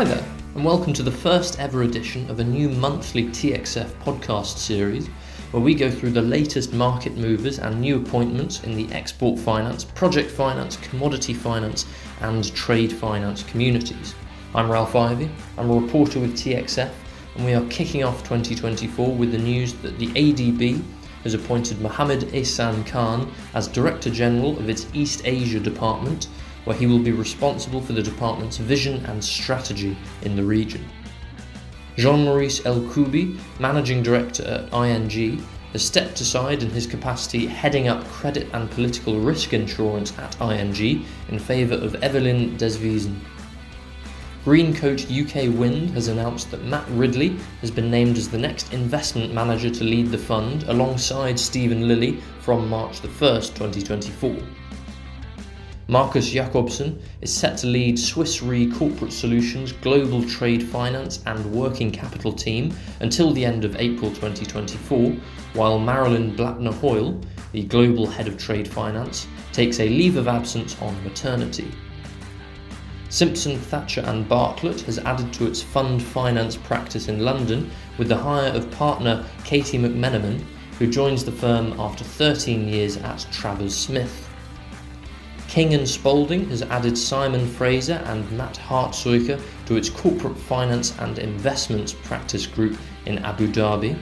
and welcome to the first ever edition of a new monthly TXF podcast series where we go through the latest market movers and new appointments in the export finance, project finance, commodity finance, and trade finance communities. I'm Ralph Ivey, I'm a reporter with TXF, and we are kicking off 2024 with the news that the ADB has appointed Mohammed Ehsan Khan as Director General of its East Asia Department where he will be responsible for the department's vision and strategy in the region. Jean Maurice El Koubi, managing director at ING, has stepped aside in his capacity heading up credit and political risk insurance at ING in favour of Evelyn Deswiesen. Greencoat UK Wind has announced that Matt Ridley has been named as the next investment manager to lead the fund alongside Stephen Lilley from March 1, 2024. Marcus Jacobson is set to lead Swiss Re Corporate Solutions global trade finance and working capital team until the end of April 2024, while Marilyn Blattner Hoyle, the global head of trade finance, takes a leave of absence on maternity. Simpson Thacher and Bartlett has added to its fund finance practice in London with the hire of partner Katie McMenamin, who joins the firm after 13 years at Travers Smith. King and Spalding has added Simon Fraser and Matt Hartsuiker to its corporate finance and investments practice group in Abu Dhabi.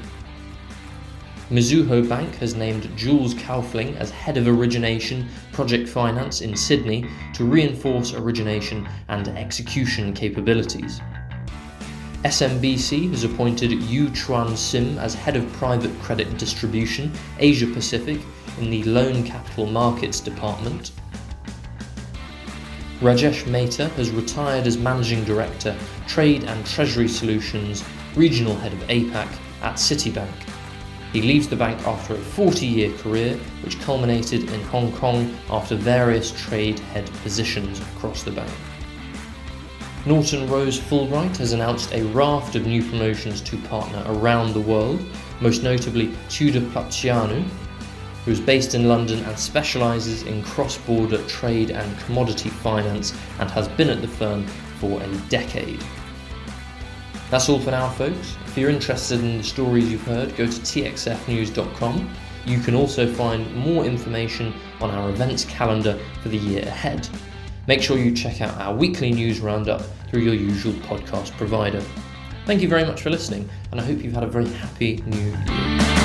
Mizuho Bank has named Jules Kaufling as head of origination project finance in Sydney to reinforce origination and execution capabilities. SMBC has appointed Yu Chuan Sim as head of private credit distribution Asia Pacific in the Loan Capital Markets Department. Rajesh Mehta has retired as Managing Director, Trade and Treasury Solutions, Regional Head of APAC at Citibank. He leaves the bank after a 40 year career, which culminated in Hong Kong after various trade head positions across the bank. Norton Rose Fulbright has announced a raft of new promotions to partner around the world, most notably Tudor Plapcianu, who is based in London and specialises in cross border trade and commodity finance and has been at the firm for a decade. That's all for now, folks. If you're interested in the stories you've heard, go to txfnews.com. You can also find more information on our events calendar for the year ahead. Make sure you check out our weekly news roundup through your usual podcast provider. Thank you very much for listening, and I hope you've had a very happy new year.